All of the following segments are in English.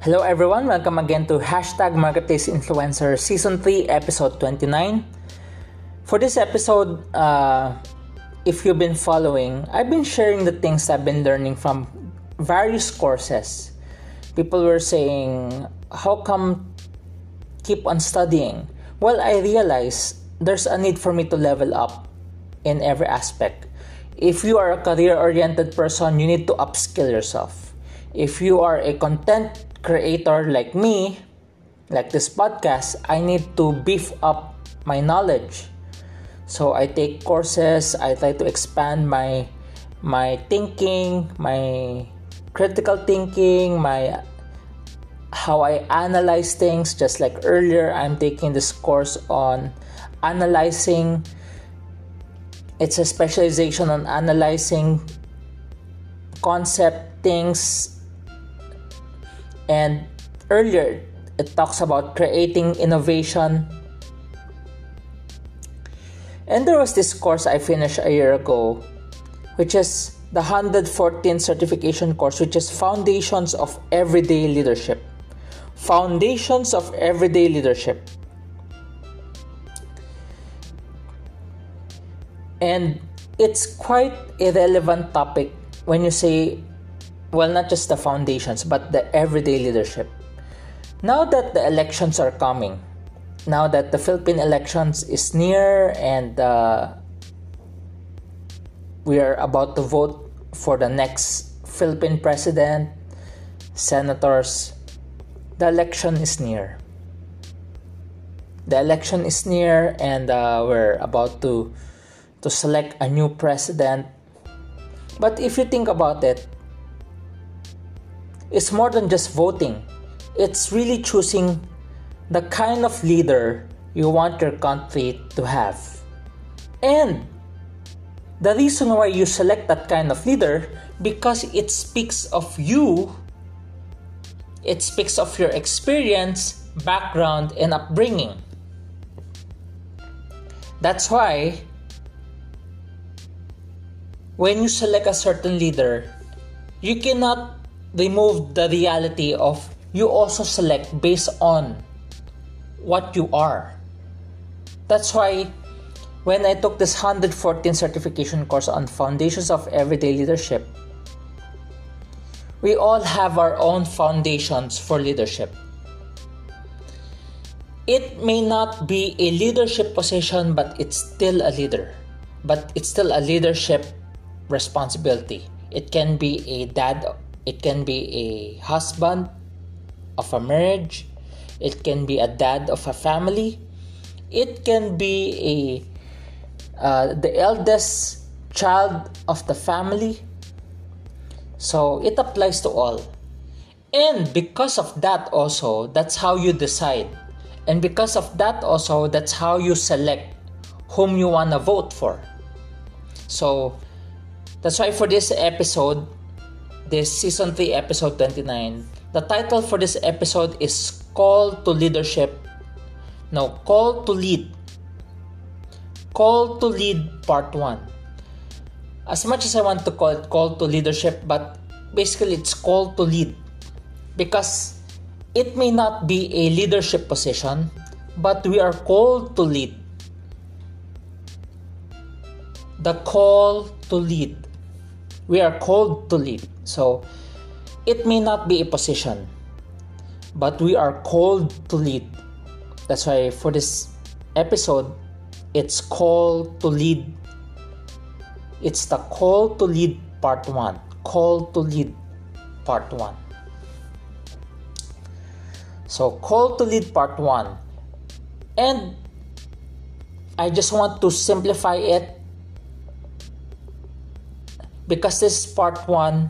Hello everyone, welcome again to Hashtag Marketplace Influencer Season 3, Episode 29. For this episode, uh, if you've been following, I've been sharing the things I've been learning from various courses. People were saying, How come keep on studying? Well, I realized there's a need for me to level up in every aspect. If you are a career oriented person, you need to upskill yourself. If you are a content creator like me, like this podcast, I need to beef up my knowledge. So I take courses, I try to expand my my thinking, my critical thinking, my how I analyze things just like earlier I'm taking this course on analyzing it's a specialization on analyzing concept things and earlier, it talks about creating innovation. And there was this course I finished a year ago, which is the 114 certification course, which is Foundations of Everyday Leadership. Foundations of Everyday Leadership. And it's quite a relevant topic when you say well, not just the foundations, but the everyday leadership. Now that the elections are coming, now that the Philippine elections is near and uh, we are about to vote for the next Philippine president, senators, the election is near. The election is near, and uh, we're about to to select a new president. But if you think about it, is more than just voting, it's really choosing the kind of leader you want your country to have. And the reason why you select that kind of leader because it speaks of you. It speaks of your experience background and upbringing. That's why when you select a certain leader you cannot remove the reality of you also select based on what you are. That's why when I took this 114 certification course on foundations of everyday leadership, we all have our own foundations for leadership. It may not be a leadership position, but it's still a leader. But it's still a leadership responsibility. It can be a dad it can be a husband of a marriage, it can be a dad of a family, it can be a uh, the eldest child of the family. So it applies to all. And because of that also, that's how you decide. And because of that also, that's how you select whom you want to vote for. So that's why for this episode, this season 3 episode 29 the title for this episode is call to leadership. No call to lead. Call to lead part 1 as much as i want to call it call to leadership but basically it's call to lead. Because it may not be a leadership position but we are called to lead. The call to lead we are called to lead so it may not be a position, but we are called to lead. That's why for this episode, it's called to lead. It's the call to lead part one. Call to lead part one. So, call to lead part one. And I just want to simplify it because this is part one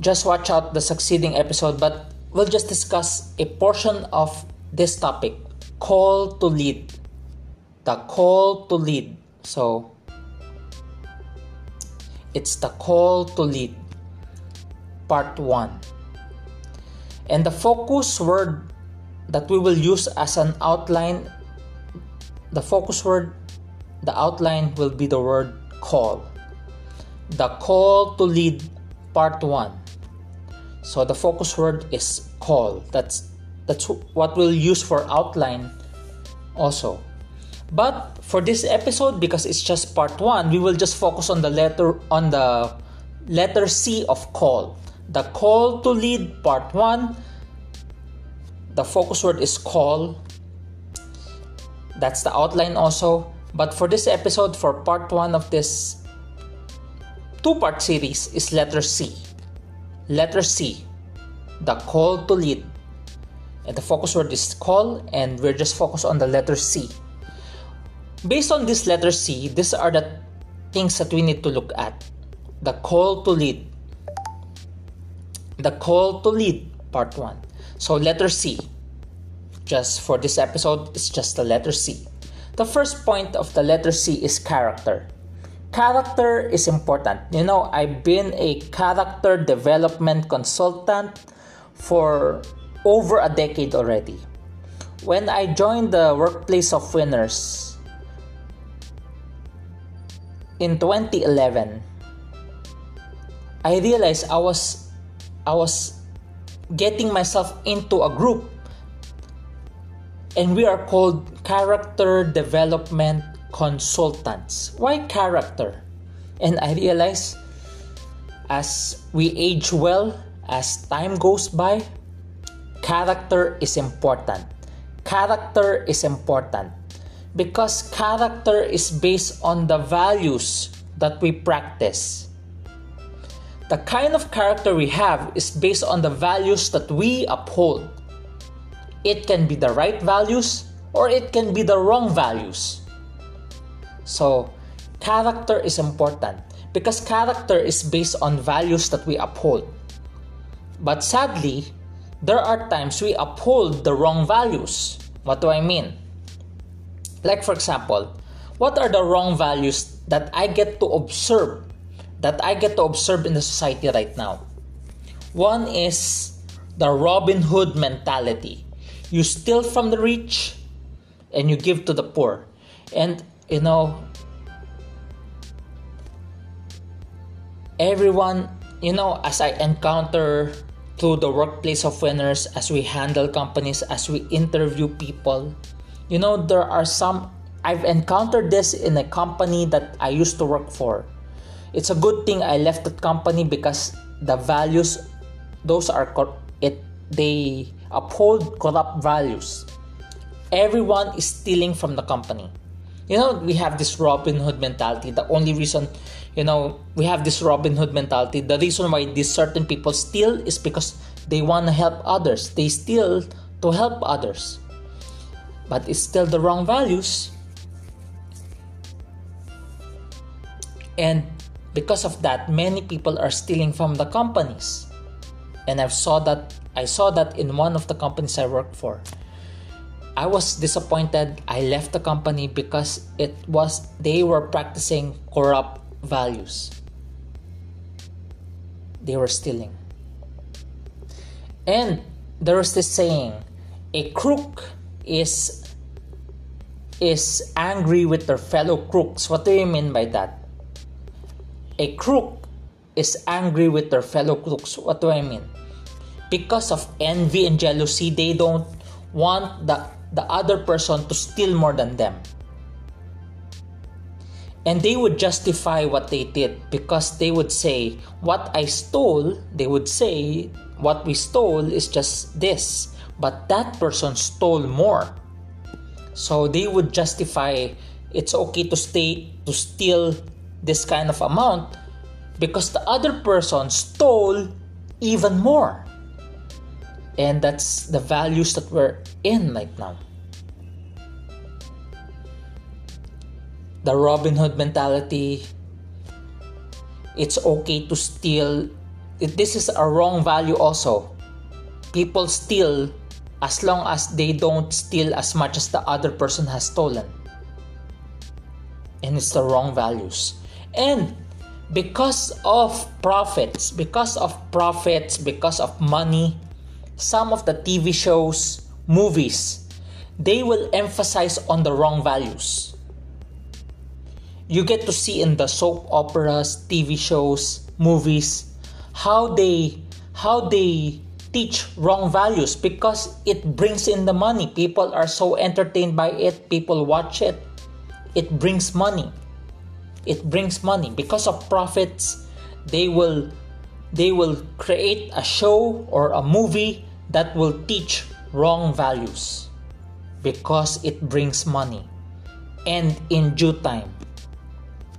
just watch out the succeeding episode, but we'll just discuss a portion of this topic call to lead. The call to lead. So, it's the call to lead, part one. And the focus word that we will use as an outline, the focus word, the outline will be the word call. The call to lead, part one. So the focus word is call. That's that's what we'll use for outline also. But for this episode, because it's just part one, we will just focus on the letter on the letter C of call. The call to lead part one. The focus word is call. That's the outline also. But for this episode, for part one of this two part series, is letter C. Letter C. The call to lead. And the focus word is call, and we're just focused on the letter C. Based on this letter C, these are the things that we need to look at. The call to lead. The call to lead, part 1. So, letter C. Just for this episode, it's just the letter C. The first point of the letter C is character. Character is important. You know, I've been a character development consultant for over a decade already. When I joined the workplace of winners in 2011, I realized I was I was getting myself into a group and we are called character development consultants. Why character? And I realize as we age well, as time goes by, character is important. Character is important because character is based on the values that we practice. The kind of character we have is based on the values that we uphold. It can be the right values or it can be the wrong values. So, character is important because character is based on values that we uphold. But sadly, there are times we uphold the wrong values. What do I mean? Like, for example, what are the wrong values that I get to observe, that I get to observe in the society right now? One is the Robin Hood mentality. You steal from the rich and you give to the poor. And, you know, everyone, you know, as I encounter to the workplace of winners as we handle companies, as we interview people. You know, there are some, I've encountered this in a company that I used to work for. It's a good thing I left that company because the values, those are, it, they uphold corrupt values. Everyone is stealing from the company. You know, we have this Robin Hood mentality. The only reason you know we have this robin hood mentality the reason why these certain people steal is because they want to help others. They steal to help others. But it's still the wrong values. And because of that many people are stealing from the companies. And i saw that i saw that in one of the companies i worked for i was disappointed i left the company because it was they were practicing corrupt values. They were stealing. And there was this saying, a crook is is angry with their fellow crooks. What do you mean by that? A crook is angry with their fellow crooks. What do I mean? Because of envy and jealousy, they don't want the, the other person to steal more than them. And they would justify what they did because they would say what i stole they would say what we stole is just this but that person stole more. So they would justify it's okay to stay to steal this kind of amount because the other person stole even more and that's the values that we're in right now the Robin Hood mentality. It's okay to steal. This is a wrong value also. People steal as long as they don't steal as much as the other person has stolen. And it's the wrong values. And because of profits, because of profits, because of money, some of the TV shows, movies, they will emphasize on the wrong values you get to see in the soap operas, TV shows, movies, how they how they teach wrong values because it brings in the money. People are so entertained by it, people watch it. It brings money. It brings money because of profits. They will they will create a show or a movie that will teach wrong values because it brings money. And in due time.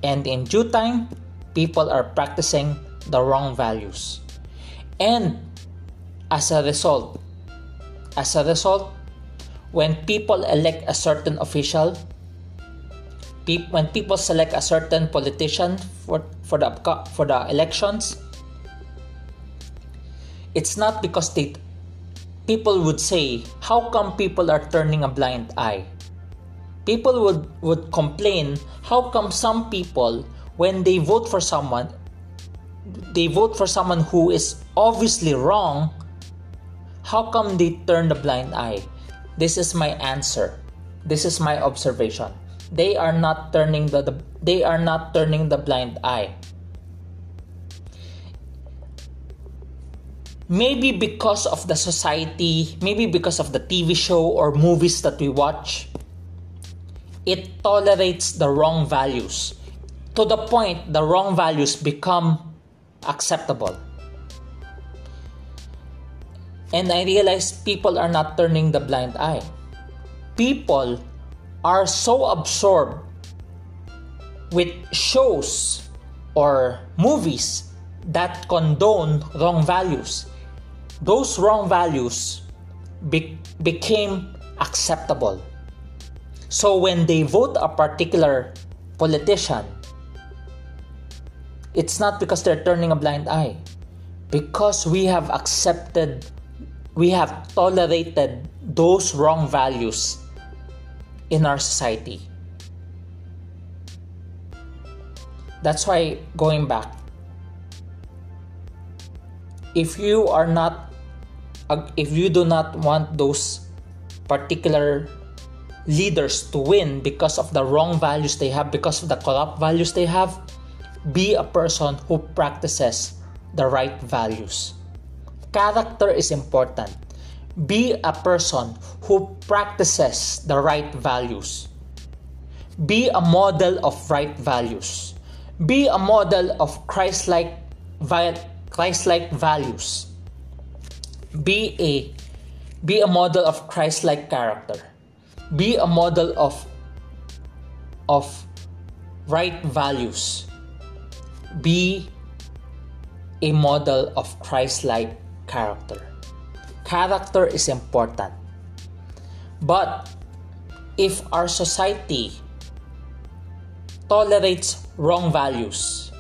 And in due time people are practicing the wrong values. And as a result, as a result, when people elect a certain official, when people select a certain politician for, for the for the elections, it's not because they people would say, how come people are turning a blind eye? People would, would complain, how come some people, when they vote for someone, they vote for someone who is obviously wrong, how come they turn the blind eye? This is my answer. This is my observation. They are not turning the, the they are not turning the blind eye. Maybe because of the society, maybe because of the TV show or movies that we watch, it tolerates the wrong values to the point the wrong values become acceptable. And I realized people are not turning the blind eye. People are so absorbed with shows or movies that condone wrong values. Those wrong values be- became acceptable. So when they vote a particular politician, it's not because they're turning a blind eye, because we have accepted we have tolerated those wrong values in our society. That's why, going back, if you are not, if you do not want those particular leaders to win because of the wrong values they have, because of the corrupt values they have, be a person who practices the right values. Character is important. Be a person who practices the right values. Be a model of right values. Be a model of Christ-like Christ-like values. Be a be a model of Christ-like character. Be a model of of right values. Be a model of Christ-like character. Character is important. But if our society tolerates wrong values,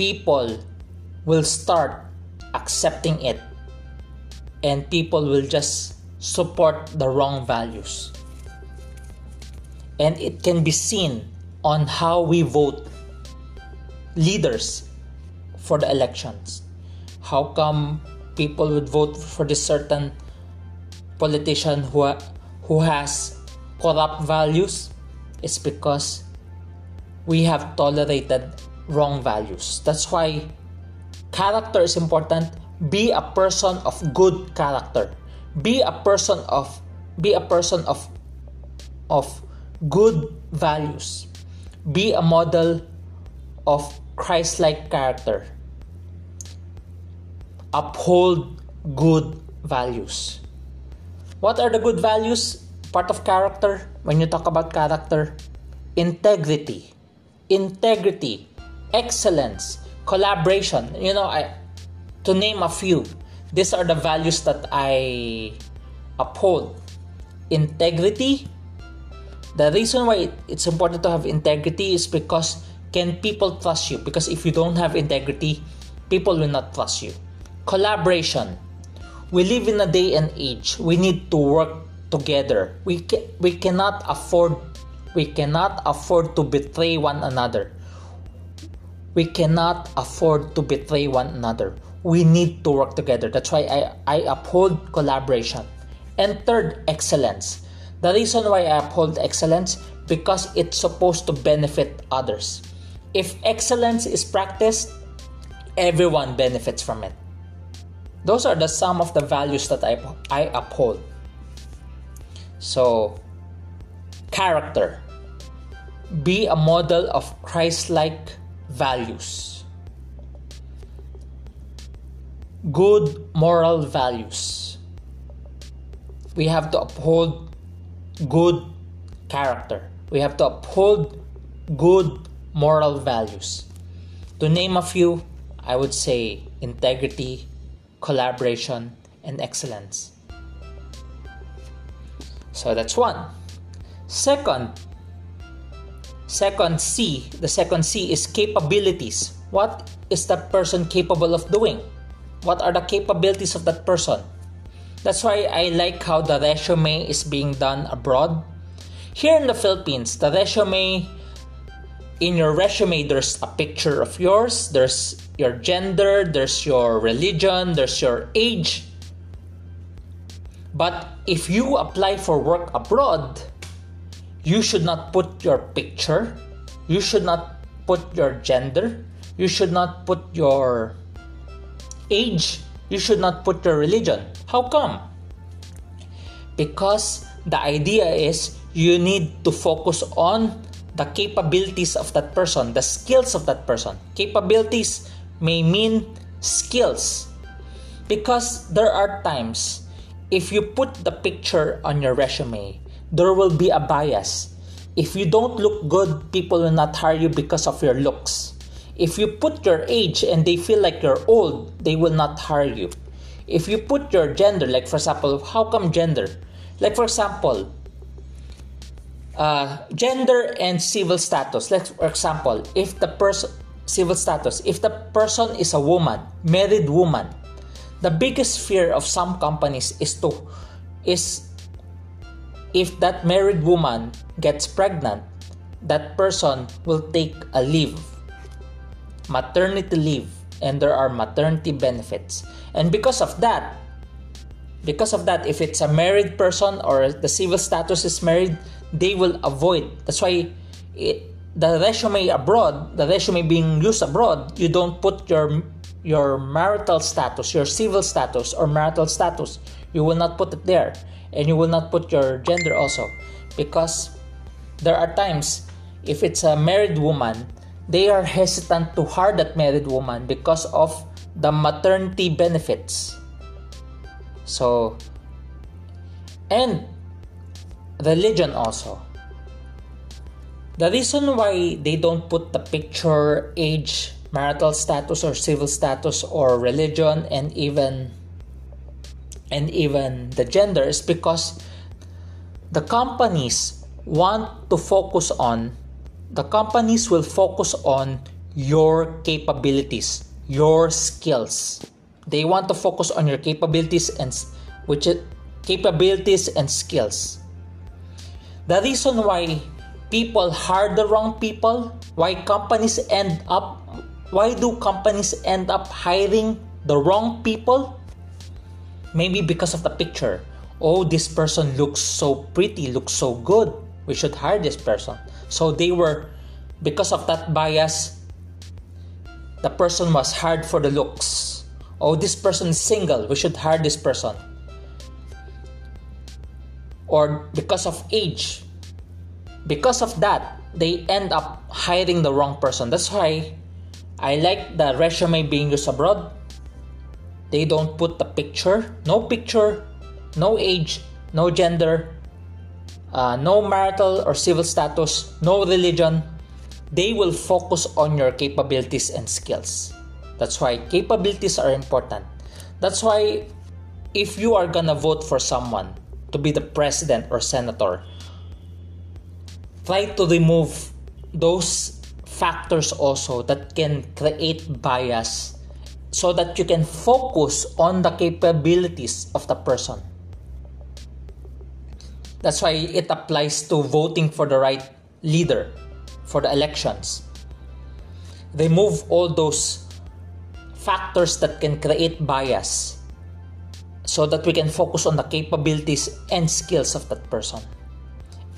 people will start accepting it. And people will just support the wrong values. And it can be seen on how we vote leaders for the elections. How come people would vote for this certain politician who who has corrupt values? It's because we have tolerated wrong values. That's why character is important. Be a person of good character. Be a person of be a person of of good values. Be a model of christ-like character. Uphold good values. What are the good values? Part of character, when you talk about character, integrity, integrity, excellence, collaboration. You know, I, to name a few, these are the values that I uphold. Integrity. The reason why it's important to have integrity is because can people trust you? Because if you don't have integrity, people will not trust you collaboration. We live in a day and age. We need to work together. We ca- we cannot afford we cannot afford to betray one another. We cannot afford to betray one another. We need to work together. That's why I, I uphold collaboration. And third, excellence. The reason why I uphold excellence because it's supposed to benefit others. If excellence is practiced, everyone benefits from it. Those are the sum of the values that I, I uphold. So, character. Be a model of Christ like values. Good moral values. We have to uphold good character. We have to uphold good moral values. To name a few, I would say integrity, collaboration, and excellence. So that's one. Second, second C, the second C is capabilities. What is that person capable of doing? What are the capabilities of that person? That's why I like how the resume is being done abroad. Here in the Philippines, the resume in your resume there's a picture of yours, there's your gender, there's your religion, there's your age. But if you apply for work abroad, you should not put your picture, you should not put your gender, you should not put your age, you should not put your religion. How come? Because the idea is you need to focus on the capabilities of that person, the skills of that person. Capabilities may mean skills because there are times if you put the picture on your resume, there will be a bias. If you don't look good, people will not hire you because of your looks. If you put your age and they feel like you're old, they will not hire you. If you put your gender, like for example, how come gender? Like for example, uh, gender and civil status. Let's, for example, if the person civil status, if the person is a woman, married woman, the biggest fear of some companies is to is if that married woman gets pregnant, that person will take a leave, maternity leave, and there are maternity benefits. And because of that, because of that, if it's a married person or the civil status is married, they will avoid. That's why it, the resume abroad, the resume being used abroad, you don't put your your marital status, your civil status or marital status. You will not put it there, and you will not put your gender also, because there are times if it's a married woman, they are hesitant to hire that married woman because of the maternity benefits. So, and religion also. The reason why they don't put the picture, age, marital status or civil status or religion and even and even the gender is because the companies want to focus on the companies will focus on your capabilities, your skills. They want to focus on your capabilities and which capabilities and skills. The reason why people hire the wrong people, why companies end up, why do companies end up hiring the wrong people? Maybe because of the picture. Oh, this person looks so pretty, looks so good. We should hire this person. So they were, because of that bias, the person was hired for the looks. Oh, this person is single. We should hire this person or because of age. Because of that, they end up hiring the wrong person. That's why I like the resume being used abroad. They don't put the picture, no picture, no age, no gender, uh, no marital or civil status, no religion. They will focus on your capabilities and skills. That's why capabilities are important. That's why if you are gonna vote for someone, to be the president or senator. Try to remove those factors also that can create bias so that you can focus on the capabilities of the person. That's why it applies to voting for the right leader for the elections. Remove all those factors that can create bias so that we can focus on the capabilities and skills of that person.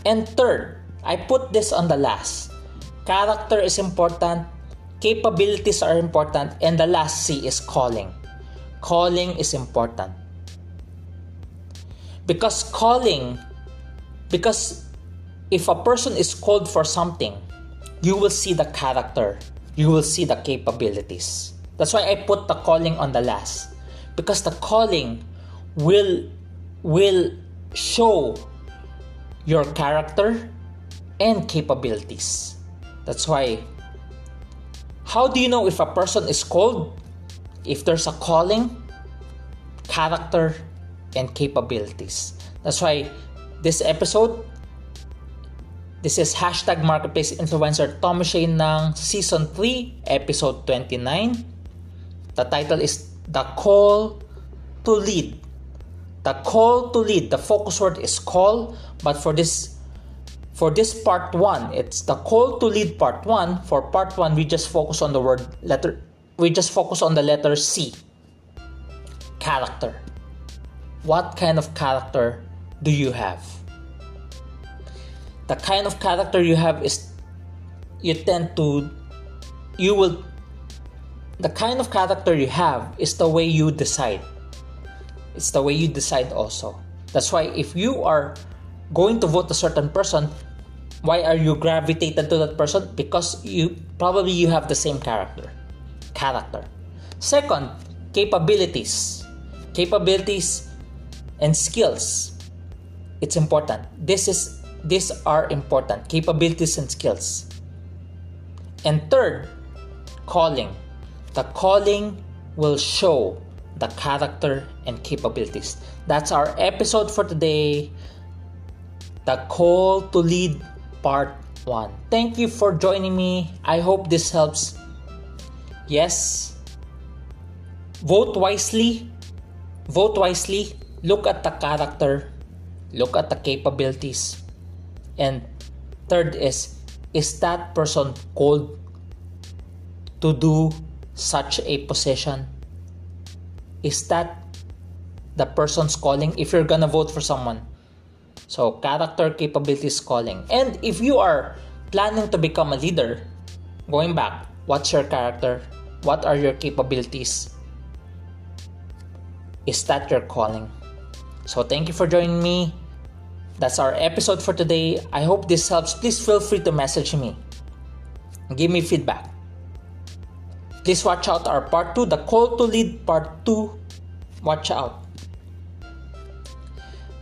And third, I put this on the last. Character is important, capabilities are important, and the last C is calling. Calling is important. Because calling, because if a person is called for something, you will see the character, you will see the capabilities. That's why I put the calling on the last. Because the calling will will show your character and capabilities. That's why how do you know if a person is called? If there's a calling, character, and capabilities. That's why this episode, this is hashtag Marketplace Influencer Tom Shane ng Season 3, Episode 29. The title is The Call to Lead. The call to lead, the focus word is call, but for this for this part 1, it's the call to lead part 1. For part 1, we just focus on the word letter we just focus on the letter C. Character. What kind of character do you have? The kind of character you have is you tend to you will the kind of character you have is the way you decide. It's the way you decide also. That's why if you are going to vote a certain person, why are you gravitated to that person? Because you probably you have the same character. Character. Second, capabilities. Capabilities and skills. It's important. This is these are important. Capabilities and skills. And third, calling. The calling will show the character and capabilities. That's our episode for today. The call to lead part 1. Thank you for joining me. I hope this helps. Yes. Vote wisely. Vote wisely. Look at the character. Look at the capabilities. And third is is that person called to do such a position? Is that the person's calling if you're gonna vote for someone? So, character capabilities calling. And if you are planning to become a leader, going back, what's your character? What are your capabilities? Is that your calling? So, thank you for joining me. That's our episode for today. I hope this helps. Please feel free to message me. Give me feedback. Please watch out our part 2, the call to lead part 2. Watch out.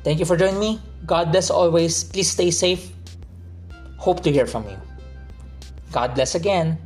Thank you for joining me. God bless always. Please stay safe. Hope to hear from you. God bless again.